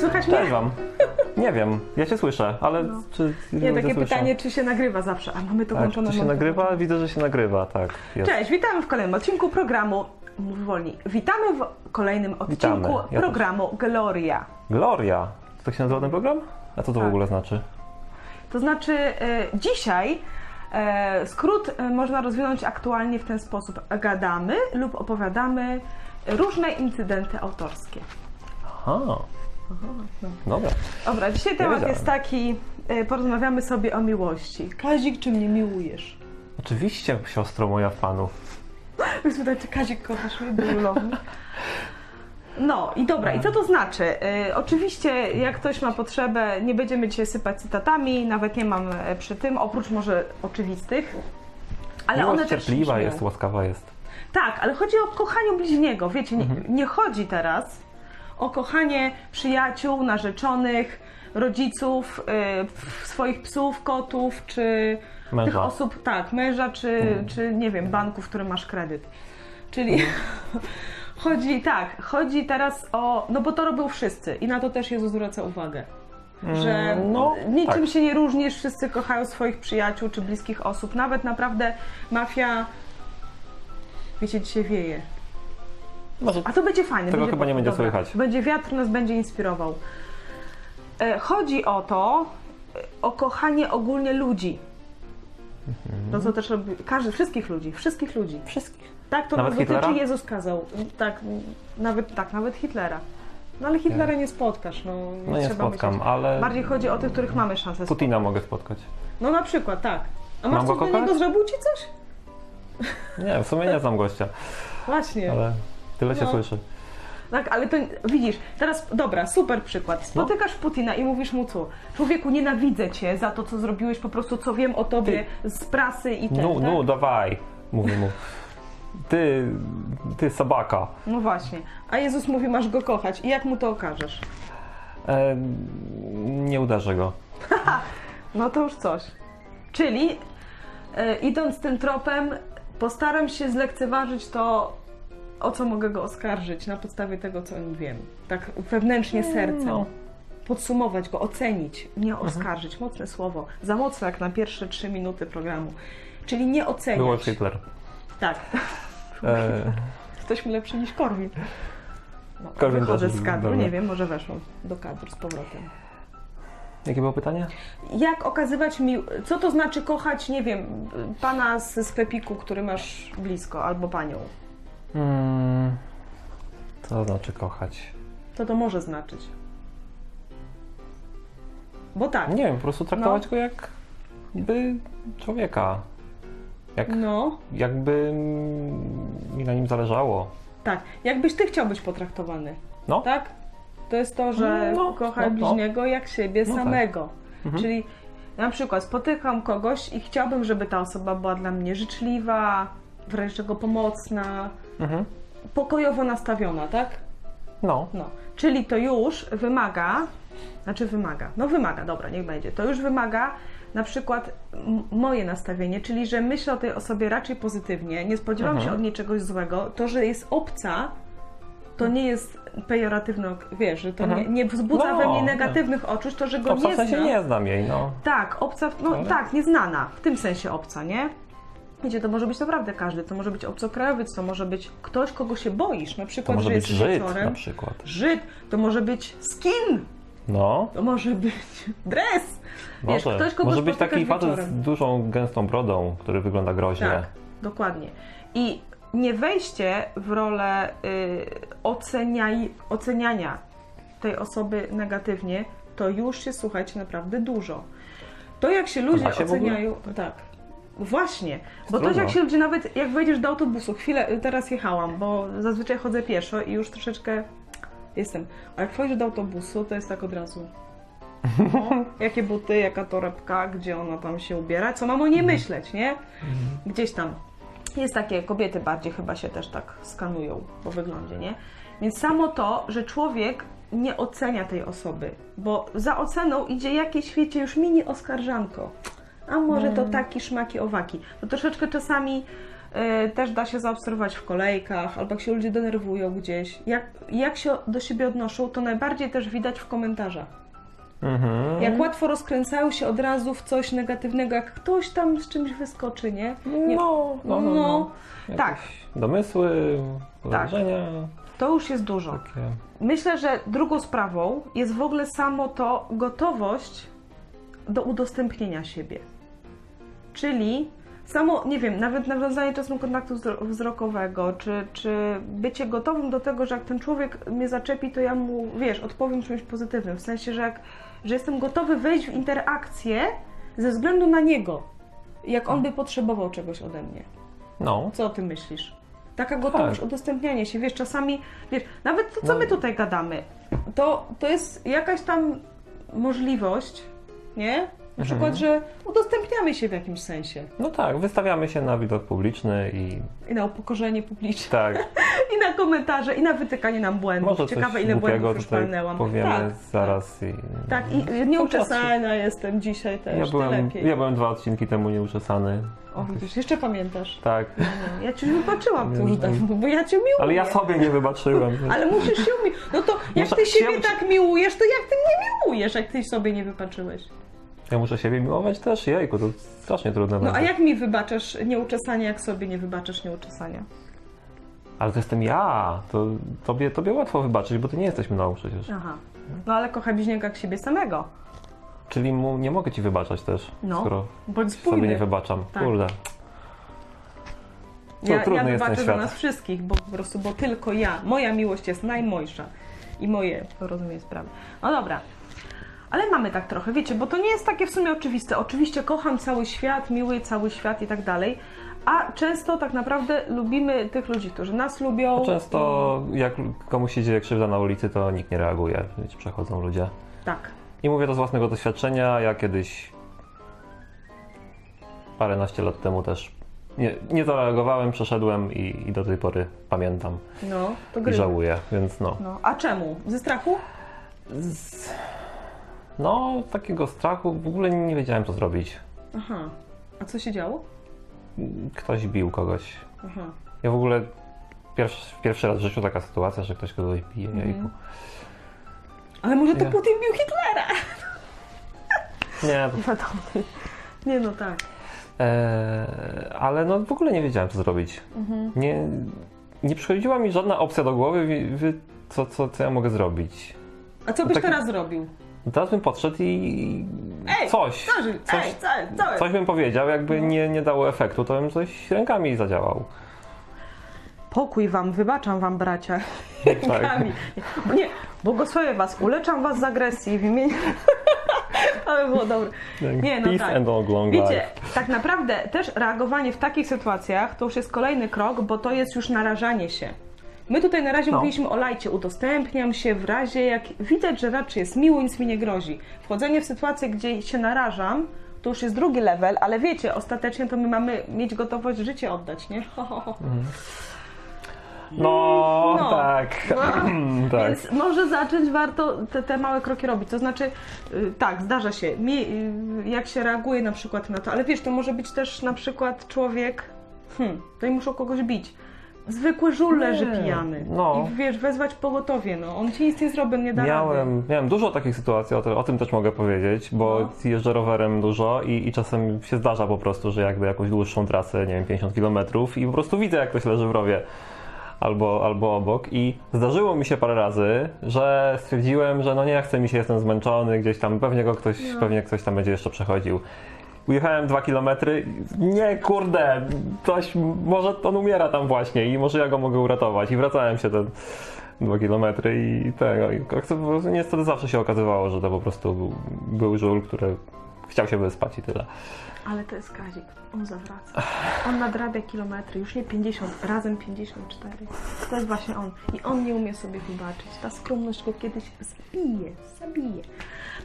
Słychać mnie? Cześć wam. Nie wiem, ja się słyszę, ale czy No. Nie, ludzie takie słyszą? pytanie, czy się nagrywa zawsze. A mamy to włączone. czy się nagrywa? Widzę, że się nagrywa, tak. Jest. Cześć, witamy w kolejnym odcinku programu. Mów wolniej. Witamy w kolejnym odcinku ja też. programu Gloria. Gloria. To tak się nazywa ten program? A co to w Tak. ogóle znaczy? To znaczy, e, dzisiaj e, skrót e, można rozwinąć aktualnie w ten sposób. Gadamy lub opowiadamy różne incydenty autorskie. Aha. Dobra. Dobra, dzisiaj temat jest taki, e, porozmawiamy sobie o miłości. Kazik, czy mnie miłujesz? Oczywiście, siostro moja w panu. Spytać, czy Kazik kochasz mnie? No i dobra, i co to znaczy? E, oczywiście, jak ktoś ma potrzebę, nie będziemy dzisiaj sypać cytatami, nawet nie mam e, przy tym, oprócz może oczywistych. Ale Miłość one też cierpliwa jest, łaskawa jest. Tak, ale chodzi o kochaniu bliźniego. Wiecie, nie, Mhm. nie chodzi teraz o kochanie przyjaciół, narzeczonych, rodziców, y, swoich psów, kotów, czy Męża. tych osób, tak, męża, czy, czy nie wiem, banku, w którym masz kredyt. Czyli Mhm. chodzi, tak, chodzi teraz o, no bo to robią wszyscy i na to też Jezus zwraca uwagę. Że Mm, no, niczym tak. się nie różnisz, wszyscy kochają swoich przyjaciół czy bliskich osób. Nawet naprawdę mafia Wiecie, dzisiaj wieje. Może A to będzie fajne. Tego chyba nie będzie dobra. słychać. Będzie wiatr, nas będzie inspirował. E, Chodzi o to, e, o kochanie ogólnie ludzi. Mhm. To co też robi, każdy, wszystkich ludzi, wszystkich ludzi. wszystkich. Tak to Nawet dotyczy, Hitlera? Jezus kazał. Tak, nawet, tak, nawet Hitlera. No ale Hitlera nie spotkasz, no, No nie spotkam, myśleć. ale Bardziej chodzi o tych, których mamy szansę spotkać. Putina mogę spotkać. No na przykład, tak. A Mam masz go coś do kochać? niego, zrobił ci coś? Nie, w sumie nie znam gościa, Właśnie. ale tyle się No. słyszy. Tak, ale to widzisz, teraz dobra, super przykład. Spotykasz Putina i mówisz mu co? Człowieku, nienawidzę cię za to, co zrobiłeś, po prostu co wiem o tobie z prasy i ten, No, tak? no, dawaj, mówi mu. Ty, ty sabaka. No właśnie. A Jezus mówi, masz go kochać. I jak mu to okażesz? E, nie uderzę go. No to już coś. Czyli e, idąc tym tropem, postaram się zlekceważyć to, o co mogę go oskarżyć na podstawie tego, co o nim wiem. Tak wewnętrznie sercem. No. Podsumować go, ocenić, nie Mhm. oskarżyć. Mocne słowo. Za mocno jak na pierwsze trzy minuty programu. Czyli nie oceniać. Było Hitler. Tak. E, Jesteśmy lepsi niż Korwin. No, Korwin wychodzę też z kadru, dobra. nie wiem, może weszłam do kadru z powrotem. jakie było pytanie? Jak okazywać mi, co to znaczy kochać, nie wiem, pana z sklepiku, który masz blisko, albo panią? Hmm, co znaczy kochać? Co to może znaczyć? Bo tak, Nie wiem, po prostu traktować No. go jak by człowieka. Jak, no, Jakby mi na nim zależało. tak, jakbyś ty chciał być potraktowany, No, tak? To jest to, że No, kochaj no, no. bliźniego jak siebie No tak. samego. Mhm. Czyli na przykład spotykam kogoś i chciałbym, żeby ta osoba była dla mnie życzliwa, wręcz pomocna, mhm. pokojowo nastawiona, tak? no. No, czyli to już wymaga, znaczy wymaga, no wymaga, dobra, niech będzie. To już wymaga na przykład moje nastawienie, czyli że myślę o tej osobie raczej pozytywnie, nie spodziewam Mhm. się od niej czegoś złego. To, że jest obca, to nie jest pejoratywne, wiesz, że to Mhm. nie, nie wzbudza No, we mnie nie. negatywnych odczuć, to, że go Obca nie w sensie znam. nie znam jej, no. Tak, obca, no Ale- tak, nieznana, w tym sensie obca, nie? Wiecie, to może być naprawdę każdy, to może być obcokrajowiec, to może być ktoś, kogo się boisz, na To przykład, może że być Żyd wieczorem. na przykład. Żyd, to może być skin, No, to może być dres. Wiesz, może. ktoś, kogo może być taki facet z dużą, gęstą brodą, który wygląda groźnie. Tak, dokładnie. I nie wejście w rolę y, oceniaj, oceniania tej osoby negatywnie, to już się, słuchajcie, naprawdę dużo. To jak się ludzie się oceniają, tak. Właśnie, bo to jak się ludzie nawet, jak wejdziesz do autobusu, chwilę, teraz jechałam, bo zazwyczaj chodzę pieszo i już troszeczkę jestem, a jak wchodzisz do autobusu, to jest tak od razu. O, jakie buty, jaka torebka, gdzie ona tam się ubiera, co mam o nie myśleć, nie? Gdzieś tam. Jest takie, kobiety bardziej chyba się też tak skanują po wyglądzie, nie? Więc samo to, że człowiek nie ocenia tej osoby, bo za oceną idzie jakieś, wiecie, już mini oskarżanko. A może to taki, szmaki, owaki. To troszeczkę czasami y, też da się zaobserwować w kolejkach, albo jak się ludzie denerwują gdzieś. Jak, jak się do siebie odnoszą, to najbardziej też widać w komentarzach. Mhm. Jak łatwo rozkręcają się od razu w coś negatywnego, jak ktoś tam z czymś wyskoczy, nie? nie No, no, no, no, no. tak. Domysły, podejrzenia, To już jest dużo. takie. Myślę, że drugą sprawą jest w ogóle samo to gotowość do udostępnienia siebie. Czyli samo, nie wiem, nawet nawiązanie czasem kontaktu wzro- wzrokowego, czy, czy bycie gotowym do tego, że jak ten człowiek mnie zaczepi, to ja mu, wiesz, odpowiem czymś pozytywnym. W sensie, że, jak, że jestem gotowy wejść w interakcję ze względu na niego, jak on by potrzebował czegoś ode mnie. No, Co o tym myślisz? Taka gotowość, Tak. udostępnianie się, wiesz, czasami, wiesz, nawet to, co No. my tutaj gadamy, to, to jest jakaś tam możliwość, nie? Na Mhm. przykład, że udostępniamy się w jakimś sensie. no tak, wystawiamy się na widok publiczny i I na upokorzenie publiczne, tak, i na komentarze, i na wytykanie nam błędów. może Ciekawe, ile błędów już palnęłam. powiemy tak, zaraz i... tak, i nieuczesana jestem dzisiaj też, Ja byłem, ja byłem dwa odcinki temu nieuczesany. O, widzisz, jeszcze pamiętasz. Tak, No, ja cię wybaczyłam to już nie. dawno, bo ja cię miłuję. ale ja sobie nie wybaczyłem. Ale musisz się umieć. No to jak ty siebie tak miłujesz, to jak ty mnie miłujesz, jak ty sobie nie wypaczyłeś? Ja muszę siebie miłować też, jejku, to strasznie trudne No a będzie. jak mi wybaczasz nieuczesanie, jak sobie nie wybaczasz nieuczesania? Ale to jestem ja, to tobie, tobie łatwo wybaczyć, bo ty nie jesteś mną przecież. Aha. No ale kocha bliźniego jak siebie samego. Czyli mu nie mogę ci wybaczać też, No, skoro Bądź sobie nie spójny. wybaczam. Tak. Kurde. Co, Ja, trudny ja jest ten wybaczę za świat. nas wszystkich, bo po prostu, bo tylko ja, moja miłość jest najmojsza. I moje rozumie sprawy. No dobra. Ale mamy tak trochę, wiecie, bo to nie jest takie w sumie oczywiste. Oczywiście kocham cały świat, miłuję cały świat i tak dalej, a często tak naprawdę lubimy tych ludzi, którzy nas lubią. Często jak komuś się dzieje krzywda na ulicy, to nikt nie reaguje, wiecie, przechodzą ludzie. Tak. I mówię to z własnego doświadczenia, ja kiedyś paręnaście lat temu też nie, nie zareagowałem, przeszedłem i, i do tej pory pamiętam No, to i gry. żałuję, więc no. No, a czemu? Ze strachu? Z, no, takiego strachu w ogóle nie wiedziałem co zrobić. Aha. A co się działo? Ktoś bił kogoś. Aha. Ja w ogóle pierwszy, pierwszy raz w życiu taka sytuacja, że ktoś kogoś bije. Mhm. jejku. Ale może to Ja. Putin bił Hitlera? Nie, to, Wiadomo. Nie no tak. e, ale no w ogóle nie wiedziałem co zrobić. Mhm. Nie, nie przychodziła mi żadna opcja do głowy, wi- wi- co, co, co ja mogę zrobić. A co byś teraz zrobił? Teraz bym podszedł i Ej, coś, Co, że... coś, Ej, co, co? coś bym powiedział, jakby No. nie, nie dało efektu, to bym coś rękami zadziałał. Pokój wam, wybaczam wam bracia. Tak. Rękami. Nie, nie, błogosławię was, uleczam was z agresji w imieniu... Ale było dobre. Nie, no Peace tak. and long Wiecie, life. tak naprawdę też reagowanie w takich sytuacjach to już jest kolejny krok, bo to jest już narażanie się. My tutaj na razie No. mówiliśmy o lajcie, udostępniam się w razie jak widać, że raczej jest miło, nic mi nie grozi. Wchodzenie w sytuację, gdzie się narażam, to już jest drugi level, ale wiecie, ostatecznie to my mamy mieć gotowość życie oddać, nie? No, No. tak. tak. Więc może zacząć warto te, te małe kroki robić. To znaczy, y, tak, zdarza się, mi, y, jak się reaguje na przykład na to, ale wiesz, to może być też na przykład człowiek, hmm, tutaj muszą kogoś bić. Zwykły żul leży pijany. no. I wiesz, wezwać pogotowie, no. On ci nic nie zrobi, nie da rady. Miałem, miałem dużo takich sytuacji, o, o tym też mogę powiedzieć, bo No. jeżdżę rowerem dużo i, i czasem się zdarza po prostu, że jakby jakąś dłuższą trasę, nie wiem, 50 km i po prostu widzę, jak ktoś leży w rowie albo, albo obok i zdarzyło mi się parę razy, że stwierdziłem, że no nie chce mi się, jestem zmęczony, gdzieś tam, pewnie go ktoś, No. pewnie ktoś tam będzie jeszcze przechodził. Ujechałem dwa kilometry, nie kurde, ktoś, może on umiera tam właśnie i może ja go mogę uratować. I wracałem się te dwa kilometry i tego, niestety zawsze się okazywało, że to po prostu był, był żul, który chciał się wyspać i tyle. Ale to jest Kazik, on zawraca. On nadrabia kilometry, już nie 50, razem 54. To jest właśnie on. I on nie umie sobie wybaczyć. Ta skromność go kiedyś zabije, zabije.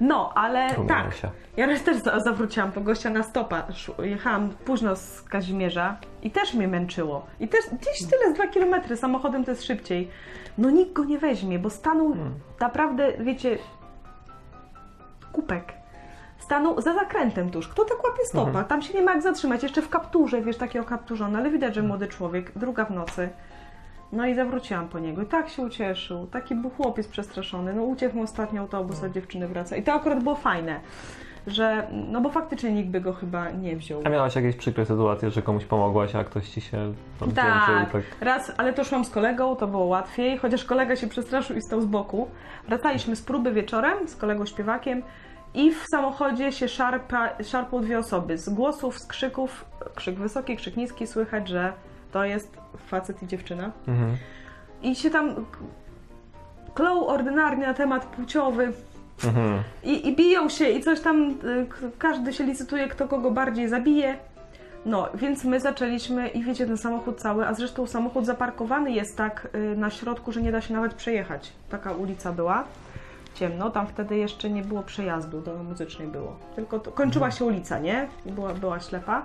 No, ale tak. się. Ja raz też za- zawróciłam po gościa na stopa. Jechałam późno z Kazimierza i też mnie męczyło. I też gdzieś tyle z 2 km samochodem to jest szybciej. No nikt go nie weźmie, bo stanął naprawdę, wiecie, kupek. Stanął za zakrętem tuż. Kto tak łapie stopa? Mhm. Tam się nie ma jak zatrzymać. Jeszcze w kapturze, wiesz, taki okapturzony, ale widać, że młody człowiek, druga w nocy. No i zawróciłam po niego i tak się ucieszył. Taki był chłopiec przestraszony. No uciekł mu ostatni autobus, a dziewczyny wraca. I to akurat było fajne, że, no bo faktycznie nikt by go chyba nie wziął. A miałaś jakieś przykre sytuacje, że komuś pomogłaś, a ktoś ci się tam Tak, tak... raz, ale to szłam z kolegą, to było łatwiej, chociaż kolega się przestraszył i stał z boku. Wracaliśmy z próby wieczorem z kolegą śpiewakiem i w samochodzie się szarpa, szarpą dwie osoby. Z głosów, z krzyków, krzyk wysoki, krzyk niski, słychać, że to jest facet i dziewczyna. Mhm. I się tam k- klął ordynarnie na temat płciowy Mhm. i, i biją się i coś tam, y, każdy się licytuje, kto kogo bardziej zabije. No, więc my zaczęliśmy i wiecie, ten samochód cały, a zresztą samochód zaparkowany jest tak y, na środku, że nie da się nawet przejechać. Taka ulica była. Ciemno, tam wtedy jeszcze nie było przejazdu, do muzycznej było. Tylko to, kończyła się ulica, nie? Była, była ślepa.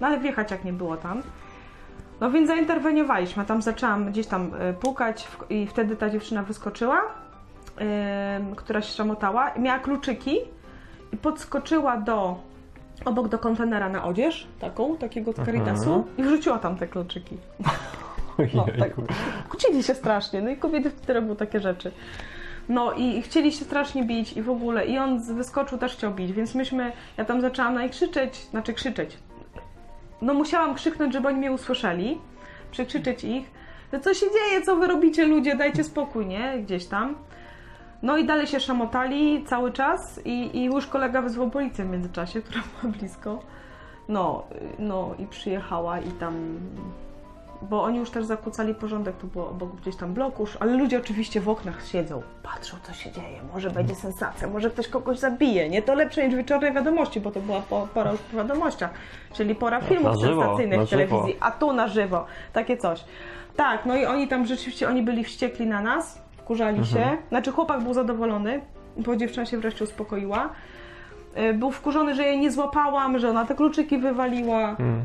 No ale wjechać jak nie było tam. No więc zainterweniowaliśmy. Tam zaczęłam gdzieś tam y, pukać w, i wtedy ta dziewczyna wyskoczyła, ym, która się szamotała. Miała kluczyki i podskoczyła do obok do kontenera na odzież, taką, takiego od Caritasu Mhm. i wrzuciła tam te kluczyki. No, tak. Kłócili się strasznie, no i kobiety wtedy robią takie rzeczy. No i chcieli się strasznie bić i w ogóle, i on wyskoczył też chciał bić, więc myśmy, ja tam zaczęłam na nich krzyczeć, znaczy krzyczeć. No musiałam krzyknąć, żeby oni mnie usłyszeli, przekrzyczeć ich, że co się dzieje, co wy robicie ludzie, dajcie spokój, nie? Gdzieś tam. No i dalej się szamotali cały czas i, i już kolega wyzwał policję w międzyczasie, która była blisko. No, no i przyjechała i tam bo oni już też zakłócali porządek, to było obok gdzieś tam blokusz, ale ludzie oczywiście w oknach siedzą, patrzą co się dzieje, może będzie sensacja, może ktoś kogoś zabije, nie? To lepsze niż wieczorne wiadomości, bo to była po, pora już po wiadomościach, czyli pora filmów na żywo, sensacyjnych na w telewizji, a tu na żywo, takie coś. Tak, no i oni tam rzeczywiście, oni byli wściekli na nas, wkurzali się, znaczy chłopak był zadowolony, bo dziewczyna się wreszcie uspokoiła. Y, Był wkurzony, że jej nie złapałam, że ona te kluczyki wywaliła. Mm.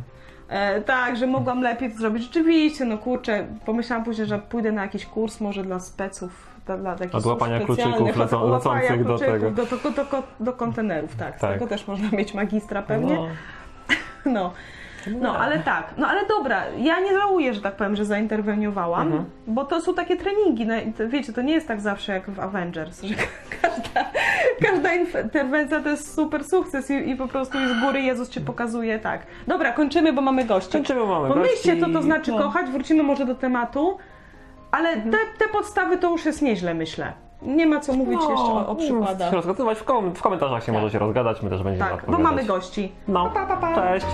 E, tak, że mogłam lepiej to zrobić. Rzeczywiście, no kurczę, pomyślałam później, że pójdę na jakiś kurs może dla speców, dla, dla takich Od łapania kluczyków specjalnych, lecą- lecących do tego. Do, do, do, do, kontenerów, tak. Z Tak. tego też można mieć magistra pewnie. No. No. No, ale tak, no ale dobra, ja nie żałuję, że tak powiem, że zainterweniowałam, Mhm. bo to są takie treningi, no, wiecie, to nie jest tak zawsze jak w Avengers, że każda, każda interwencja to jest super sukces i, i po prostu z góry Jezus Cię pokazuje tak. Dobra, kończymy, bo mamy gości. Kończymy, bo mamy Pomyślcie, gości. co to znaczy No. kochać, wrócimy może do tematu, ale Mhm. te, te podstawy to już jest nieźle, myślę. Nie ma co mówić jeszcze o, o przykładach. Się rozgadywać w, kom- w komentarzach się Tak. może się rozgadać, my też będziemy Tak, bo mamy gości. No, pa, pa, pa. cześć.